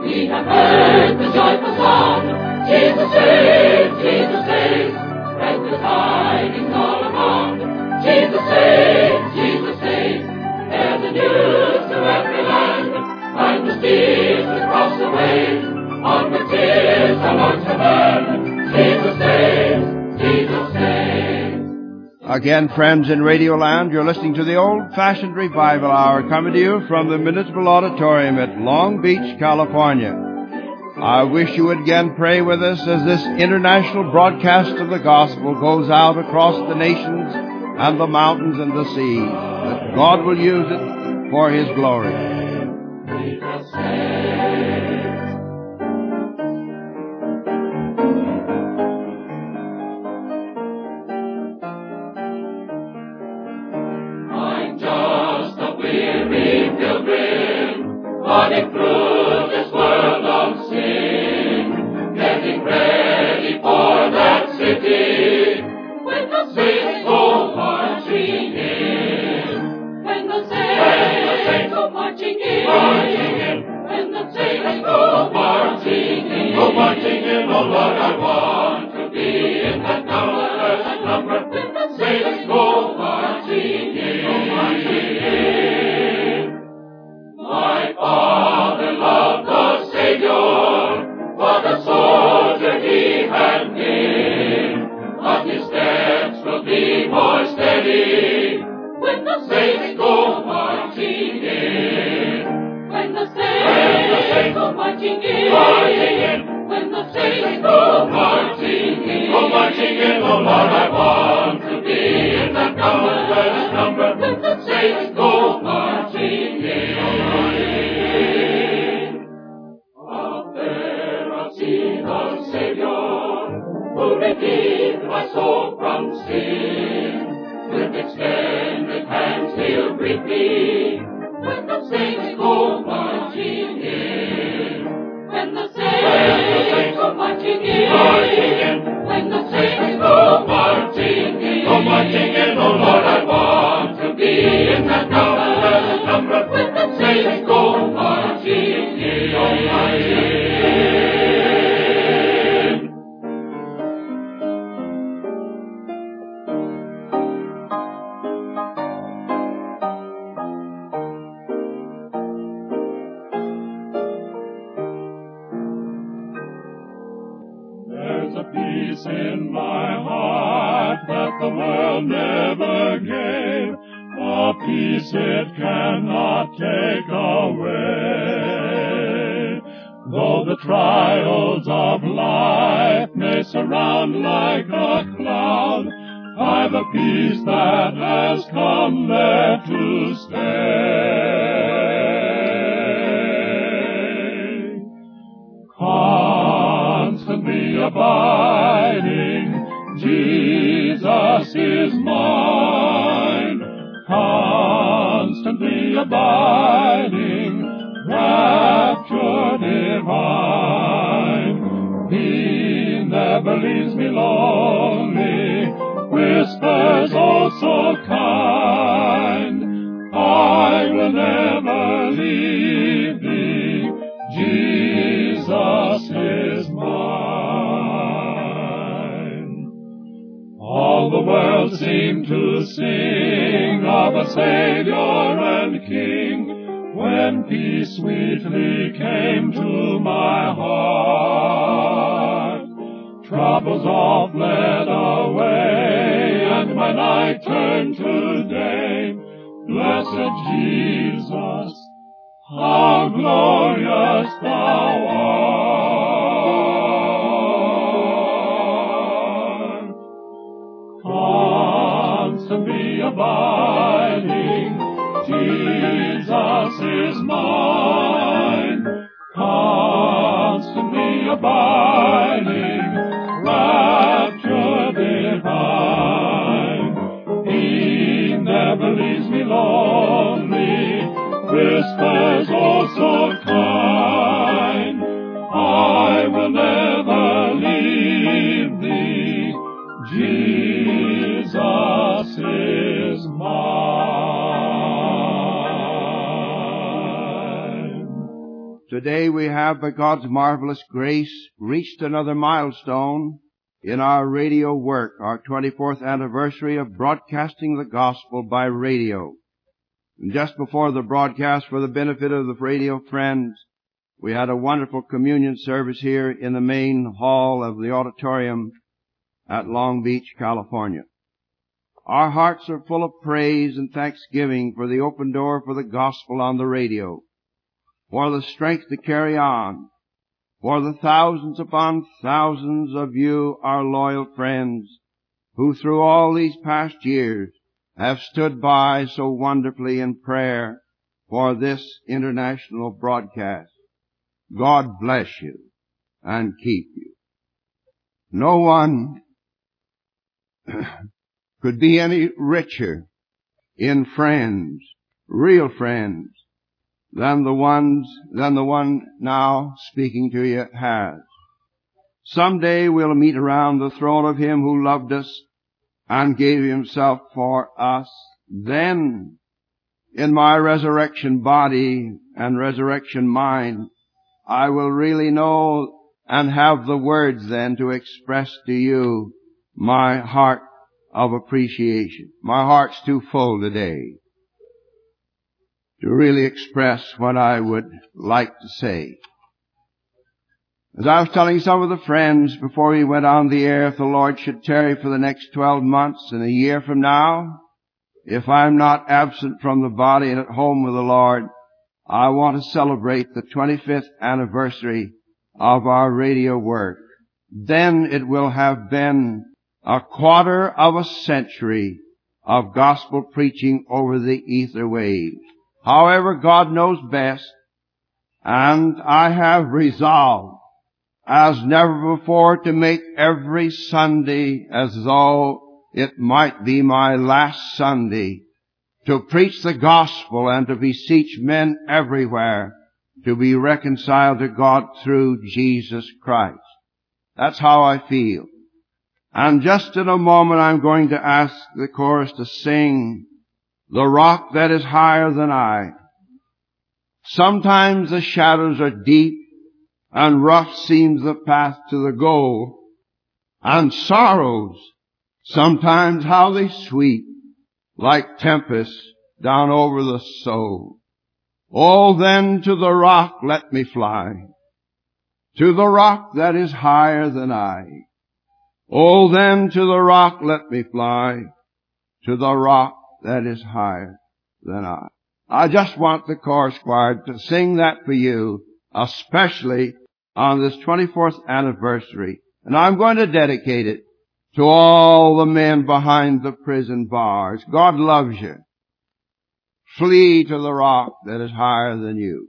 We have heard the joyful song, Jesus saves, Jesus saves. Spread the tidings all around. Jesus saves, Jesus saves. Bear the news to every land. Find the seas across the waves. On the tears amongst the men. Jesus saves, Jesus saves. Again, friends in Radio Land, you're listening to the Old Fashioned Revival Hour coming to you from the Municipal Auditorium at Long Beach, California. I wish you would again pray with us as this international broadcast of the gospel goes out across the nations and the mountains and the seas, that God will use it for His glory. Extended peace in my heart that the world never gave, a peace it cannot take away. Though the trials of life may surround like a cloud, I've a peace that has come there to stay abiding. Jesus is mine, constantly abiding, rapture divine. He never leaves me lonely, whispers also so kind. To sing of a Savior and King when peace sweetly came to my heart. Troubles all fled away and my night turned to day. Blessed Jesus, how glorious thou art. Abiding, Jesus is mine. Today we have, by God's marvelous grace, reached another milestone in our radio work, our 24th anniversary of broadcasting the gospel by radio. And just before the broadcast, for the benefit of the radio friends, we had a wonderful communion service here in the main hall of the auditorium at Long Beach, California. Our hearts are full of praise and thanksgiving for the open door for the gospel on the radio, for the strength to carry on, for the thousands upon thousands of you, our loyal friends, who through all these past years have stood by so wonderfully in prayer for this international broadcast. God bless you and keep you. No one could be any richer in friends, real friends, than the ones, than the one now speaking to you has. Someday we'll meet around the throne of Him who loved us and gave Himself for us. Then, in my resurrection body and resurrection mind, I will really know and have the words then to express to you my heart of appreciation. My heart's too full today to really express what I would like to say. As I was telling some of the friends before we went on the air, if the Lord should tarry for the next 12 months and a year from now, if I'm not absent from the body and at home with the Lord, I want to celebrate the 25th anniversary of our radio work. Then it will have been a quarter of a century of gospel preaching over the ether waves. However, God knows best, and I have resolved as never before to make every Sunday as though it might be my last Sunday to preach the gospel and to beseech men everywhere to be reconciled to God through Jesus Christ. That's how I feel. And just in a moment I'm going to ask the chorus to sing the rock that is higher than I. Sometimes the shadows are deep and rough seems the path to the goal and sorrows sometimes how they sweep like tempests down over the soul. Oh then to the rock let me fly, to the rock that is higher than I. Oh, then to the rock let me fly, to the rock that is higher than I. I just want the chorus choir to sing that for you, especially on this 24th anniversary. And I'm going to dedicate it to all the men behind the prison bars. God loves you. Flee to the rock that is higher than you.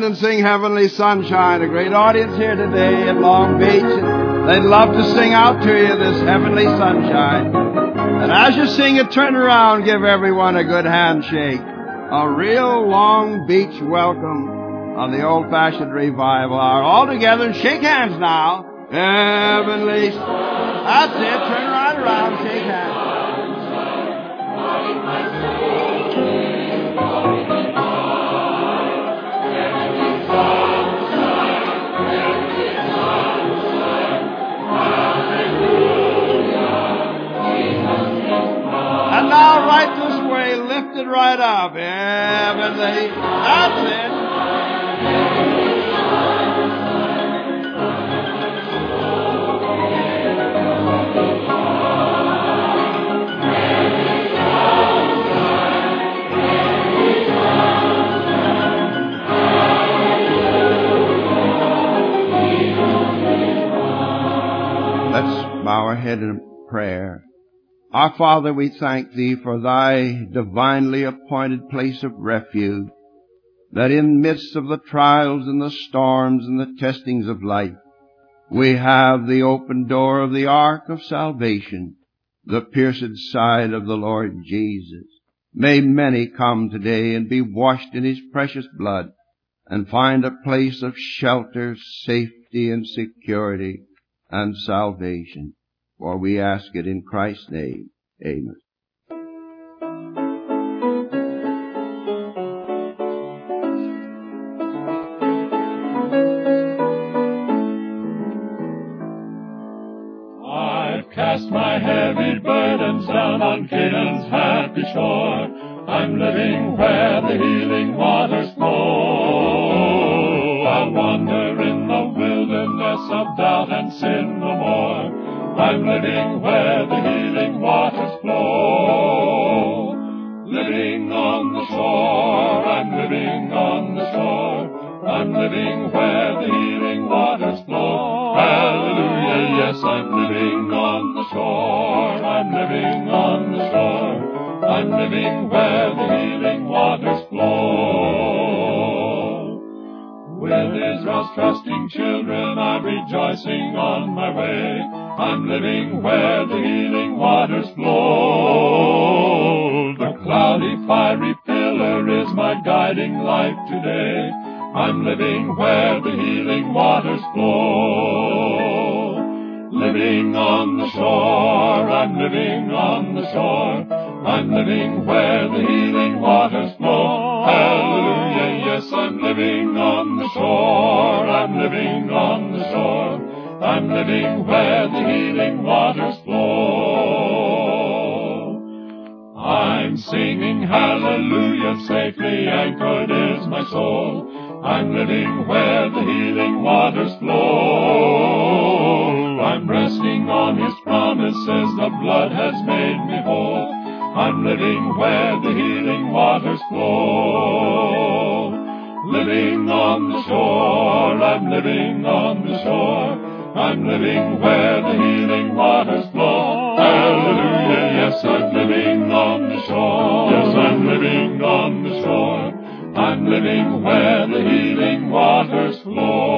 Stand and sing Heavenly Sunshine. A great audience here today in Long Beach. They'd love to sing out to you this heavenly sunshine. And as you sing it, turn around, give everyone a good handshake. A real Long Beach welcome on the old-fashioned revival hour. All together, shake hands now. Heavenly. That's it. Turn right around, shake hands. Right up. That's it. Let's bow our head in prayer. Our Father, we thank Thee for Thy divinely appointed place of refuge, that in midst of the trials and the storms and the testings of life, we have the open door of the ark of salvation, the pierced side of the Lord Jesus. May many come today and be washed in His precious blood and find a place of shelter, safety, and security and salvation. For we ask it in Christ's name. Amen. I've cast my heavy burdens down on Canaan's happy shore. I'm living where the healing waters flow. I'll wander I'm living where the healing waters flow. Living on the shore, I'm living on the shore. I'm living where the healing waters flow. Hallelujah, yes, I'm living on the shore. I'm living on the shore. I'm living where the healing waters flow. With Israel's trusting children, I'm rejoicing on my way. I'm living where the healing waters flow. The cloudy, fiery pillar is my guiding light today. I'm living where the healing waters flow. Living on the shore, I'm living on the shore. I'm living where the healing waters flow. Hallelujah, yes, I'm living I'm living where the healing waters flow. I'm singing hallelujah, safely anchored is my soul. I'm living where the healing waters flow. I'm resting on His promises, the blood has made me whole. I'm living where the healing waters flow. Living on the shore, I'm living on. I'm living where the healing waters flow. Hallelujah, yes, I'm living on the shore. Yes, I'm living on the shore. I'm living where the healing waters flow.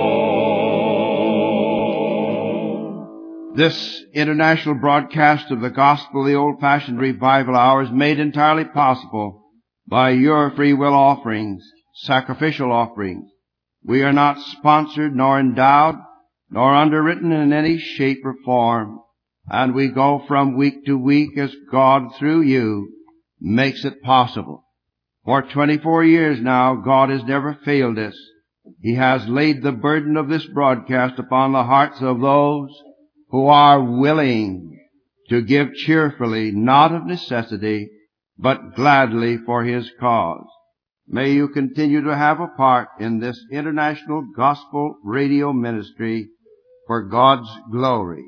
This international broadcast of the gospel, the old-fashioned revival hour, is made entirely possible by your free will offerings, sacrificial offerings. We are not sponsored nor endowed nor underwritten in any shape or form, and we go from week to week as God through you makes it possible. For 24 years now, God has never failed us. He has laid the burden of this broadcast upon the hearts of those who are willing to give cheerfully, not of necessity, but gladly for His cause. May you continue to have a part in this international gospel radio ministry for God's glory.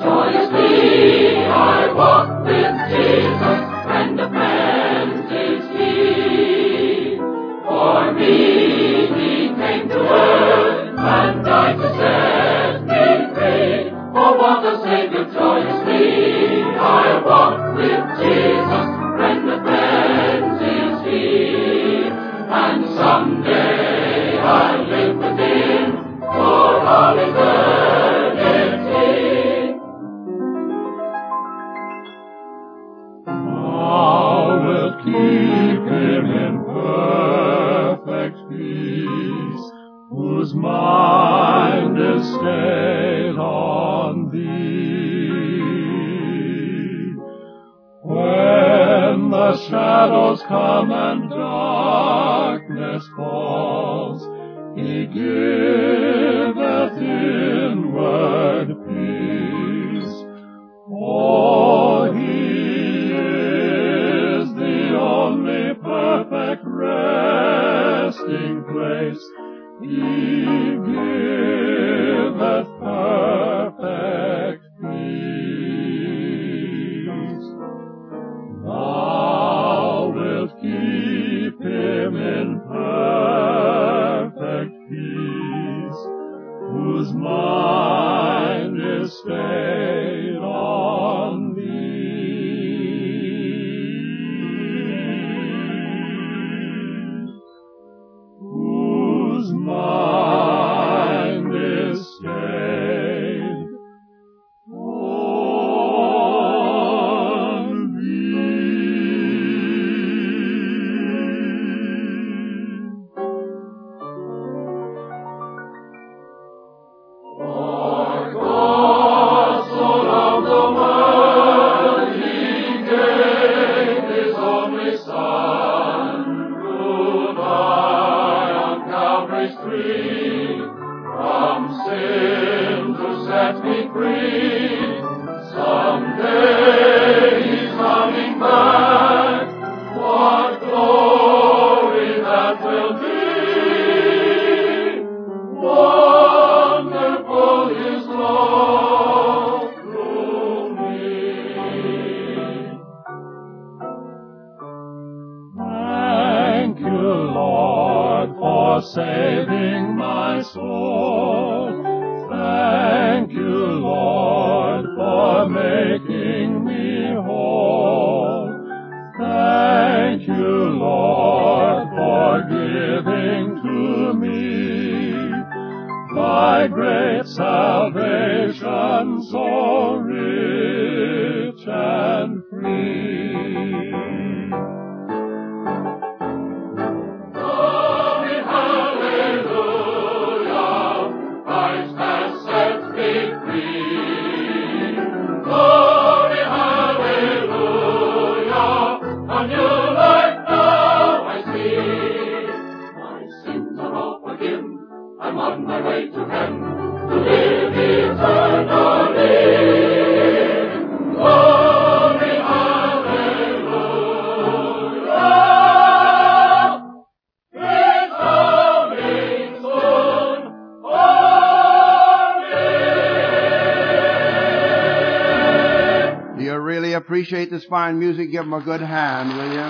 Joyously I walk with Jesus, Hallelujah. This fine music? Give them a good hand, will you?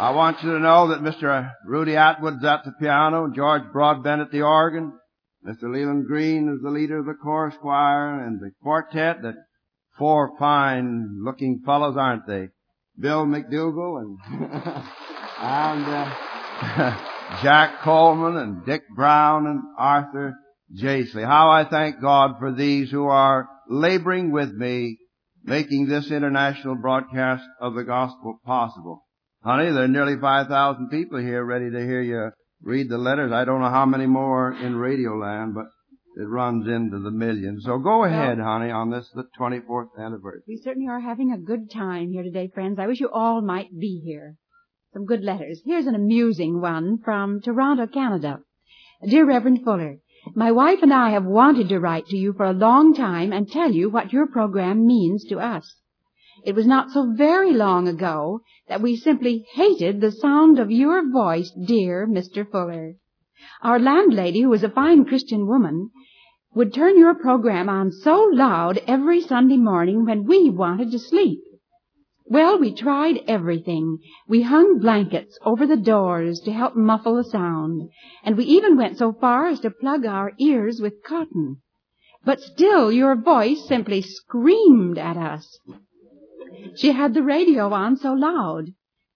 I want you to know that Mr. Rudy Atwood's at the piano, George Broadbent at the organ, Mr. Leland Green is the leader of the chorus choir, and the quartet, that four fine looking fellows, aren't they? Bill McDougall and, and, uh, Jack Coleman and Dick Brown and Arthur Jaisley. How I thank God for these who are laboring with me, making this international broadcast of the gospel possible. Honey, there are nearly 5,000 people here ready to hear you read the letters. I don't know how many more in Radio Land, but it runs into the millions. So go ahead, honey, on this, the 24th anniversary. We certainly are having a good time here today, friends. I wish you all might be here. Some good letters. Here's an amusing one from Toronto, Canada. Dear Reverend Fuller, my wife and I have wanted to write to you for a long time and tell you what your program means to us. It was not so very long ago that we simply hated the sound of your voice, dear Mr. Fuller. Our landlady, who was a fine Christian woman, would turn your program on so loud every Sunday morning when we wanted to sleep. Well, we tried everything. We hung blankets over the doors to help muffle the sound, and we even went so far as to plug our ears with cotton. But still your voice simply screamed at us. She had the radio on so loud.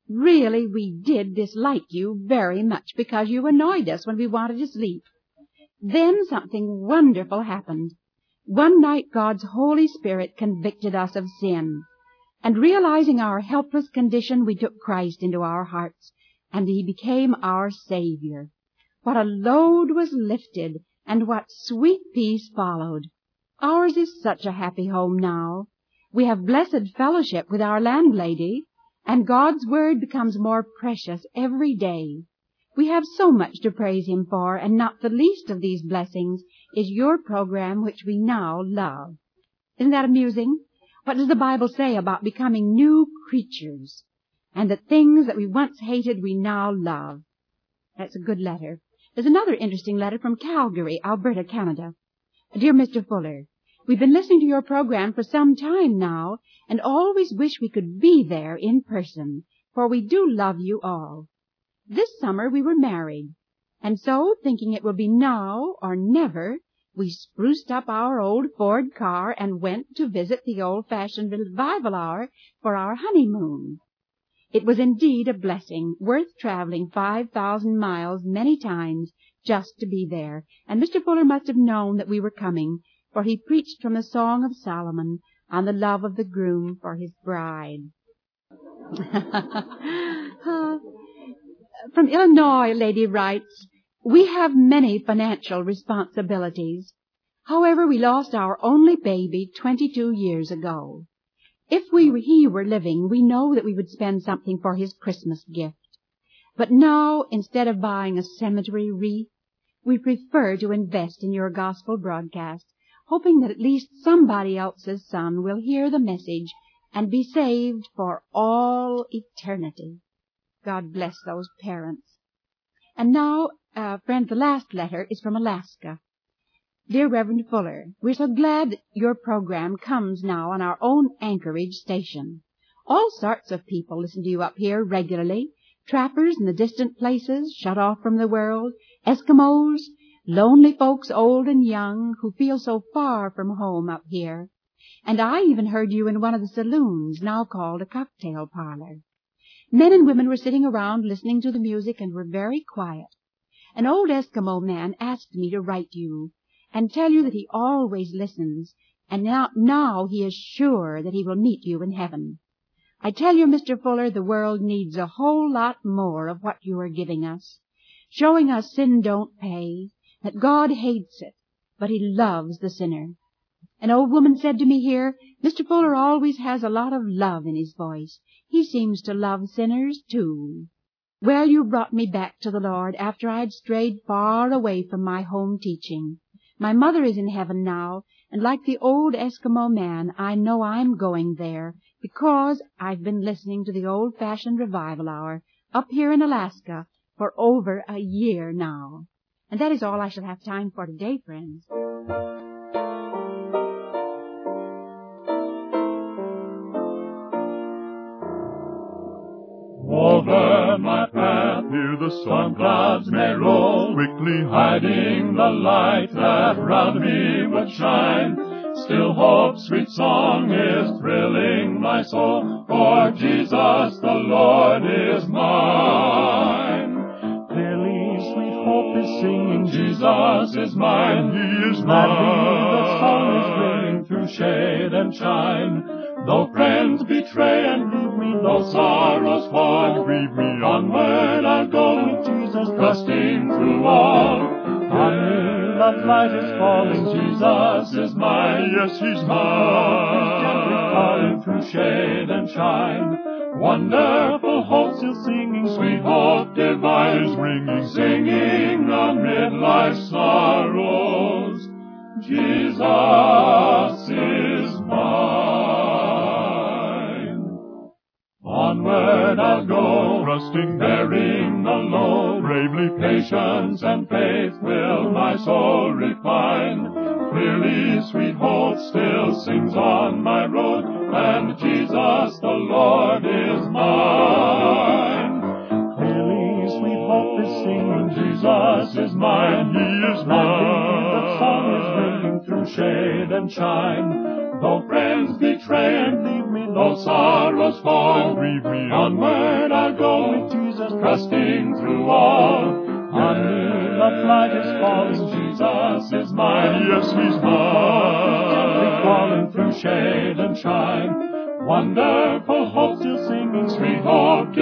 Really, we did dislike you very much because you annoyed us when we wanted to sleep. Then something wonderful happened. One night God's Holy Spirit convicted us of sin. And realizing our helpless condition, we took Christ into our hearts, and He became our Savior. What a load was lifted, and what sweet peace followed. Ours is such a happy home now. We have blessed fellowship with our landlady, and God's Word becomes more precious every day. We have so much to praise Him for, and not the least of these blessings is your program which we now love. Isn't that amusing? What does the Bible say about becoming new creatures? And the things that we once hated we now love. That's a good letter. There's another interesting letter from Calgary, Alberta, Canada. Dear Mr. Fuller, we've been listening to your program for some time now, and always wish we could be there in person, for we do love you all. This summer we were married, and so, thinking it will be now or never, we spruced up our old Ford car and went to visit the old-fashioned revival hour for our honeymoon. It was indeed a blessing, worth traveling five thousand miles many times just to be there, and Mr. Fuller must have known that we were coming, for he preached from the Song of Solomon on the love of the groom for his bride. From Illinois, a lady writes, we have many financial responsibilities. However, we lost our only baby 22 years ago. If we, he were living, we know that we would spend something for his Christmas gift. But now, instead of buying a cemetery wreath, we prefer to invest in your gospel broadcast, hoping that at least somebody else's son will hear the message and be saved for all eternity. God bless those parents. And now, uh, friends, the last letter is from Alaska. Dear Reverend Fuller, we're so glad your program comes now on our own Anchorage station. All sorts of people listen to you up here regularly. Trappers in the distant places, shut off from the world, Eskimos, lonely folks old and young, who feel so far from home up here. And I even heard you in one of the saloons, now called a cocktail parlor. Men and women were sitting around listening to the music and were very quiet. An old Eskimo man asked me to write you and tell you that he always listens, and now, now he is sure that he will meet you in heaven. I tell you, Mr. Fuller, the world needs a whole lot more of what you are giving us, showing us sin don't pay, that God hates it, but he loves the sinner. An old woman said to me here, Mr. Fuller always has a lot of love in his voice. He seems to love sinners, too. Well, you brought me back to the Lord after I'd strayed far away from my home teaching. My mother is in heaven now, and like the old Eskimo man, I know I'm going there because I've been listening to the old-fashioned revival hour up here in Alaska for over a year now. And that is all I shall have time for today, friends. Over my path, here the storm clouds may roll, quickly hiding the light that round me would shine. Still hope's sweet song is thrilling my soul, for Jesus the Lord is mine. Clearly sweet hope is singing, Jesus is mine, He is mine. the song is ringing through shade and shine. Though friends betray and though sorrows fall, grieve me, onward I'll go with Jesus, trusting through all. Me that light is falling, Jesus is mine, yes, He's mine. Gently through shade and shine. Wonderful hope still singing, sweet hope divine is ringing, singing amid life's sorrows. Jesus is mine. Onward I'll go, trusting, bearing the load. Bravely patience and faith will my soul refine. Clearly sweet hope still sings on my road, and Jesus the Lord is mine. Clearly sweet hope is singing, Jesus is mine, He is mine. The song is ringing through shade and shine. Me, onward I'll go with Jesus, trusting through all. On me the light is falling, Jesus is mine, yes, He's mine. Gently through shade and shine. Wonderful hope still singing, sweet hope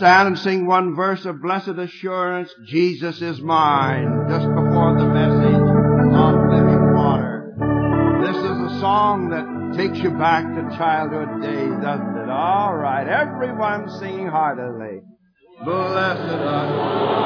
stand and sing one verse of blessed assurance, Jesus is mine, just before the message on living water. This is a song that takes you back to childhood days, doesn't it? All right, everyone singing heartily. Blessed assurance.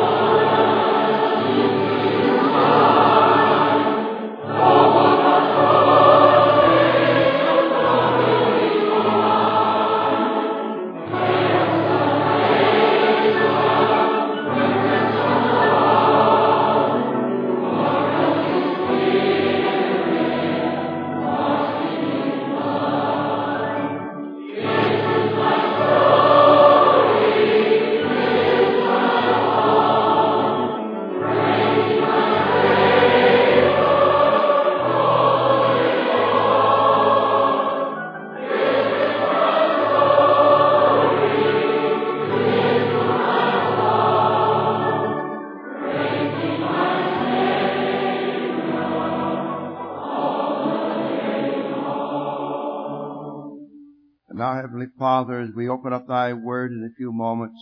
Father, as we open up Thy Word in a few moments,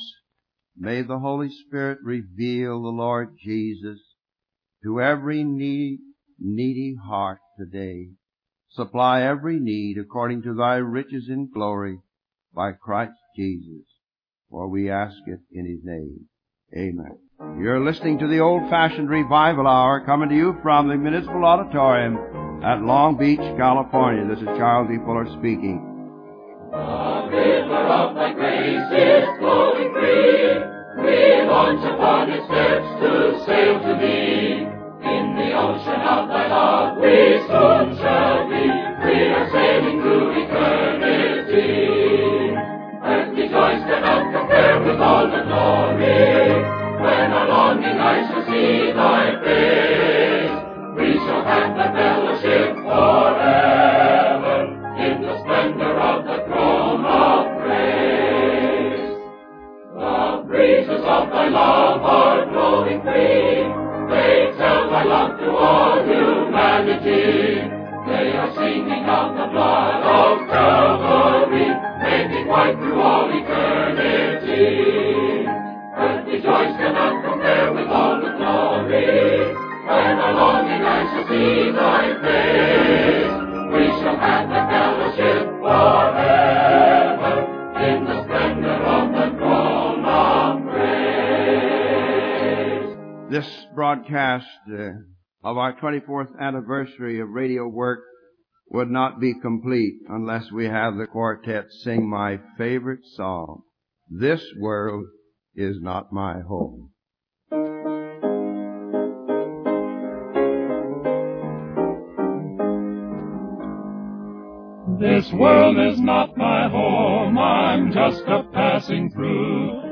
may the Holy Spirit reveal the Lord Jesus to every needy, heart today. Supply every need according to Thy riches in glory by Christ Jesus. For we ask it in His name. Amen. You're listening to the old-fashioned revival hour coming to you from the Municipal Auditorium at Long Beach, California. This is Charles E. Fuller speaking. The river of thy grace is flowing free, We launch upon its depths to sail to thee. In the ocean of thy love we soon shall be. We are sailing through eternity. Earthly joys cannot compare with all the glory. When our longing eyes shall see thy face, we shall have the fellowship forever Breezes of thy love are blowing free. They tell thy love to all humanity. They are singing of the blood of Calvary, making white through all eternity. Earthly joys cannot compare with all the glory. When our longing eyes shall see thy face, we shall have the fellowship forever This broadcast uh, of our 24th anniversary of radio work would not be complete unless we have the quartet sing my favorite song, This World is Not My Home. This world is not my home, I'm just a passing through.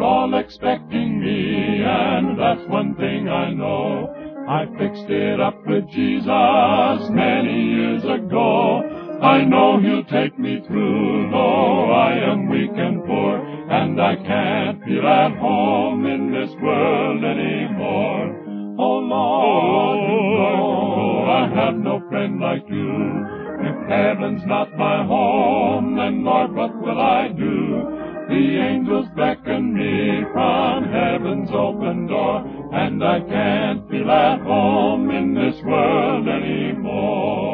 They're all expecting me, and that's one thing I know. I fixed it up with Jesus many years ago. I know He'll take me through, though I am weak and poor, and I can't feel at home in this world anymore. Oh Lord, you know I have no friend like you. If heaven's not my home, then Lord, what will I do? The angels beckon me from heaven's open door, and I can't feel at home in this world anymore.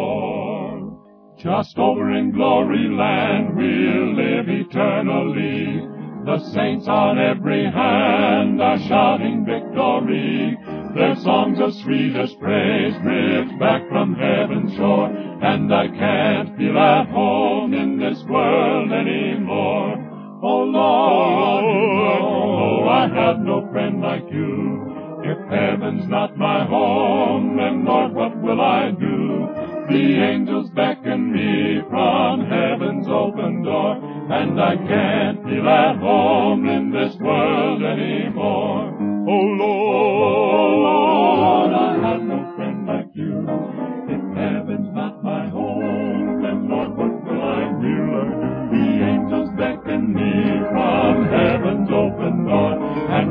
Just over in glory land we'll live eternally. The saints on every hand are shouting victory. Their songs of sweetest praise drift back from heaven's shore, and I can't feel at home in this world anymore. Oh Lord, you know I have no friend like you. If heaven's not my home, then Lord, what will I do? The angels beckon me from heaven's open door, and I can't feel at home in this world anymore. Oh, oh Lord, I have no friend like you.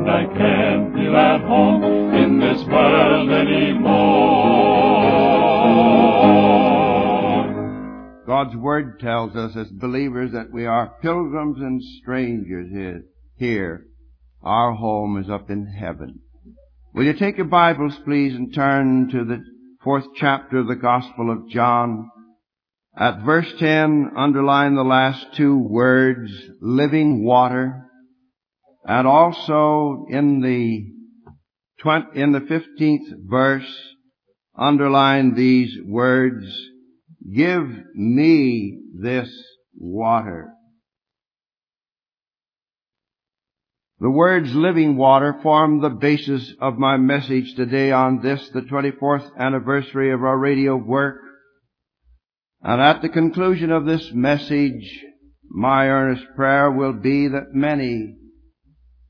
And I can't feel at home in this world anymore. God's Word tells us as believers that we are pilgrims and strangers here. Our home is up in heaven. Will you take your Bibles, please, and turn to the fourth chapter of the Gospel of John? At verse 10, underline the last two words, living water. And also in the in the 15th verse, underline these words, give me this water. The words living water form the basis of my message today on this, the 24th anniversary of our radio work. And at the conclusion of this message, my earnest prayer will be that many,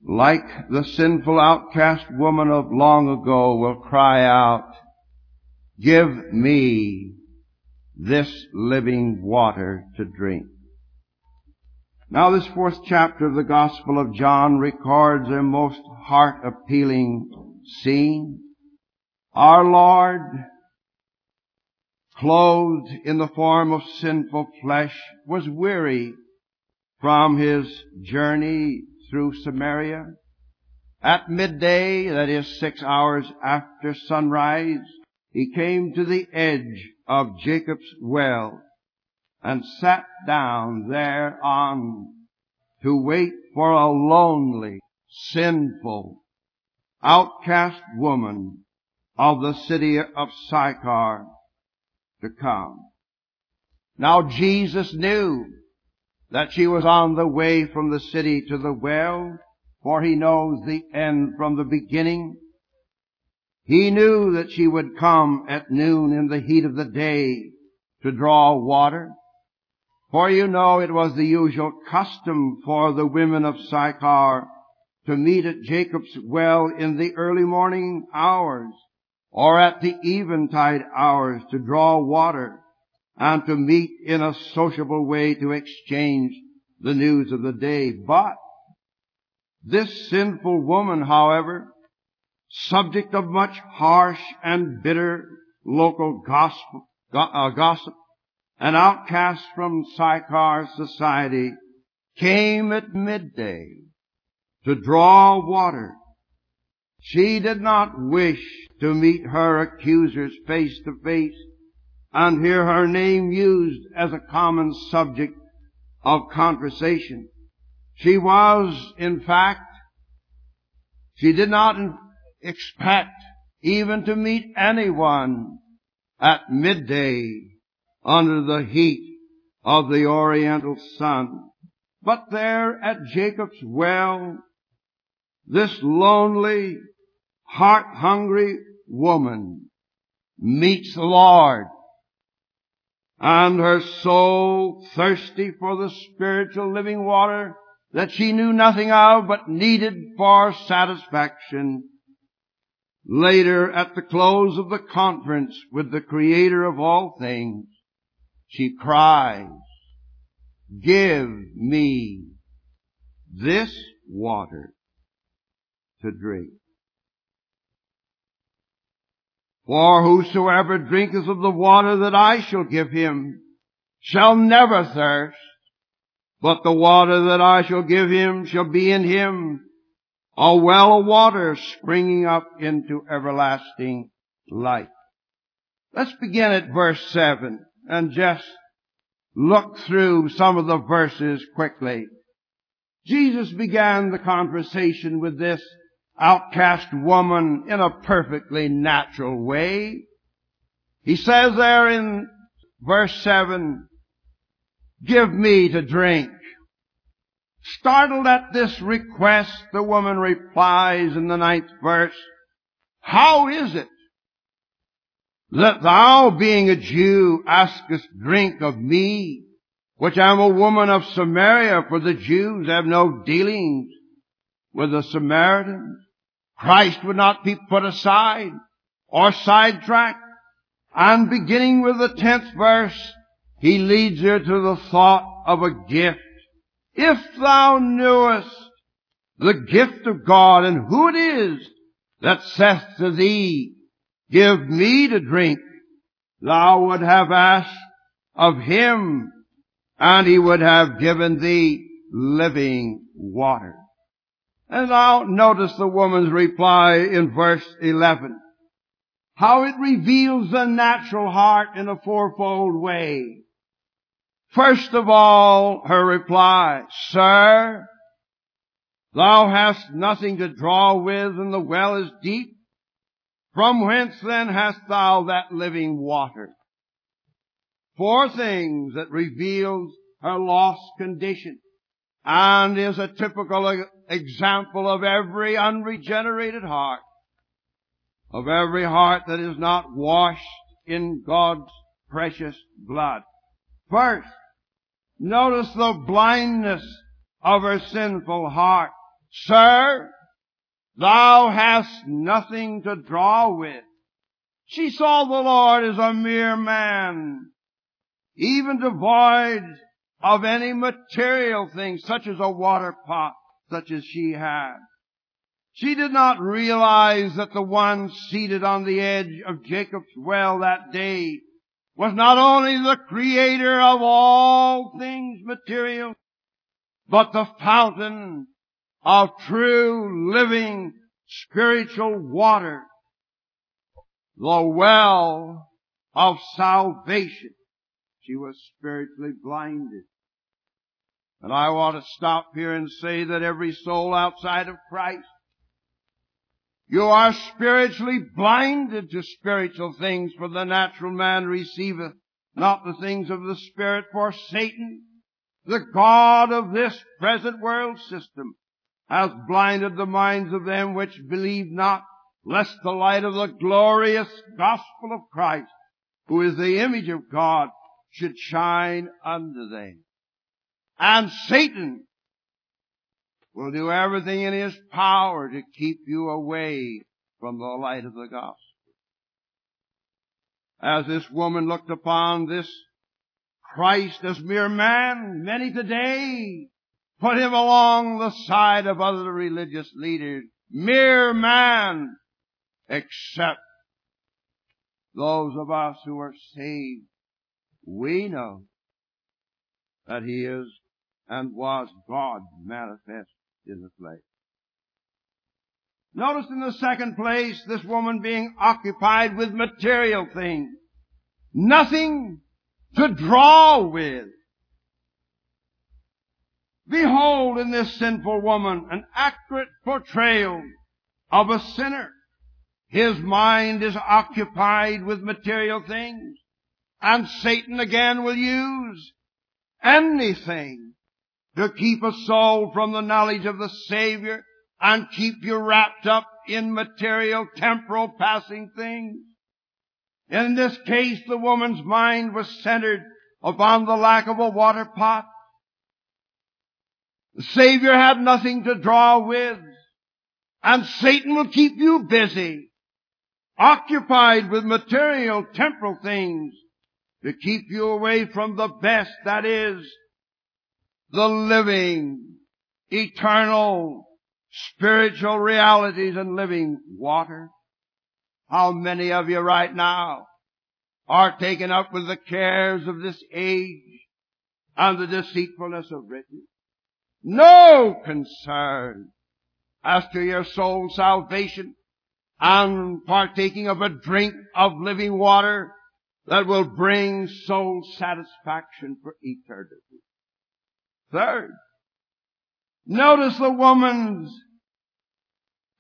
like the sinful outcast woman of long ago, will cry out, give me this living water to drink. Now this fourth chapter of the Gospel of John records a most heart-appealing scene. Our Lord clothed in the form of sinful flesh, was weary from his journey through Samaria. At midday, that is six hours after sunrise, he came to the edge of Jacob's well and sat down thereon to wait for a lonely, sinful, outcast woman of the city of Sychar to come. Now Jesus knew that she was on the way from the city to the well, for he knows the end from the beginning. He knew that she would come at noon in the heat of the day to draw water. For you know it was the usual custom for the women of Sychar to meet at Jacob's well in the early morning hours or at the eventide hours to draw water and to meet in a sociable way to exchange the news of the day. But this sinful woman, however, subject of much harsh and bitter local gospel, uh, gossip, an outcast from Sychar society, came at midday to draw water. She did not wish to meet her accusers face to face and hear her name used as a common subject of conversation. She was, in fact, she did not expect even to meet anyone at midday under the heat of the oriental sun. But there at Jacob's well, this lonely, heart-hungry woman meets the Lord and her soul thirsty for the spiritual living water that she knew nothing of but needed for satisfaction. Later, at the close of the conference with the Creator of all things, she cries, Give me this water to drink. For whosoever drinketh of the water that I shall give him shall never thirst, but the water that I shall give him shall be in him a well of water springing up into everlasting life. Let's begin at verse 7 and just look through some of the verses quickly. Jesus began the conversation with this outcast woman in a perfectly natural way. He says there in verse 7, give me to drink. Startled at this request, the woman replies in the ninth verse, How is it that thou, being a Jew, askest drink of me, which am a woman of Samaria, for the Jews have no dealings with the Samaritans? Christ would not be put aside or sidetracked. And beginning with the tenth verse, he leads her to the thought of a gift. If thou knewest the gift of God and who it is that saith to thee, give me to drink, thou would have asked of him and he would have given thee living water. And now notice the woman's reply in verse 11. How it reveals the natural heart in a fourfold way. First of all, her reply, Sir, thou hast nothing to draw with and the well is deep. From whence then hast thou that living water? Four things that reveals her lost condition and is a typical example of every unregenerated heart, of every heart that is not washed in God's precious blood. First, notice the blindness of her sinful heart. Sir, thou hast nothing to draw with. She saw the Lord as a mere man, even devoid of any material thing such as a water pot, such as she had. She did not realize that the one seated on the edge of Jacob's well that day was not only the creator of all things material, but the fountain of true living spiritual water, the well of salvation. She was spiritually blinded. And I want to stop here and say that every soul outside of Christ you are spiritually blinded to spiritual things, for the natural man receiveth not the things of the Spirit, for Satan, the God of this present world system, has blinded the minds of them which believe not, lest the light of the glorious gospel of Christ, who is the image of God, should shine unto them. And Satan will do everything in his power to keep you away from the light of the gospel. As this woman looked upon this Christ as mere man, many today put him along the side of other religious leaders. Mere man, except those of us who are saved. We know that he is and was God manifest in the flesh. Notice in the second place, this woman being occupied with material things. Nothing to draw with. Behold in this sinful woman an accurate portrayal of a sinner. His mind is occupied with material things. And Satan again will use anything to keep a soul from the knowledge of the Savior and keep you wrapped up in material, temporal, passing things. In this case, the woman's mind was centered upon the lack of a water pot. The Savior had nothing to draw with, and Satan will keep you busy, occupied with material, temporal things to keep you away from the best that is the living, eternal, spiritual realities and living water. How many of you right now are taken up with the cares of this age and the deceitfulness of riches? No concern as to your soul salvation and partaking of a drink of living water that will bring soul satisfaction for eternity. Third, notice the woman's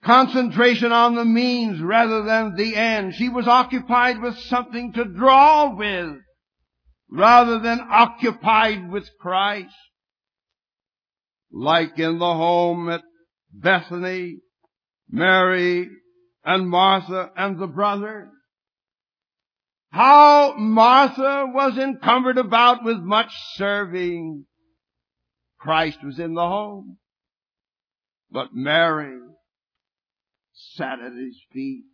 concentration on the means rather than the end. She was occupied with something to draw with rather than occupied with Christ. Like in the home at Bethany, Mary and Martha and the brother. How Martha was encumbered about with much serving Christ was in the home. But Mary sat at his feet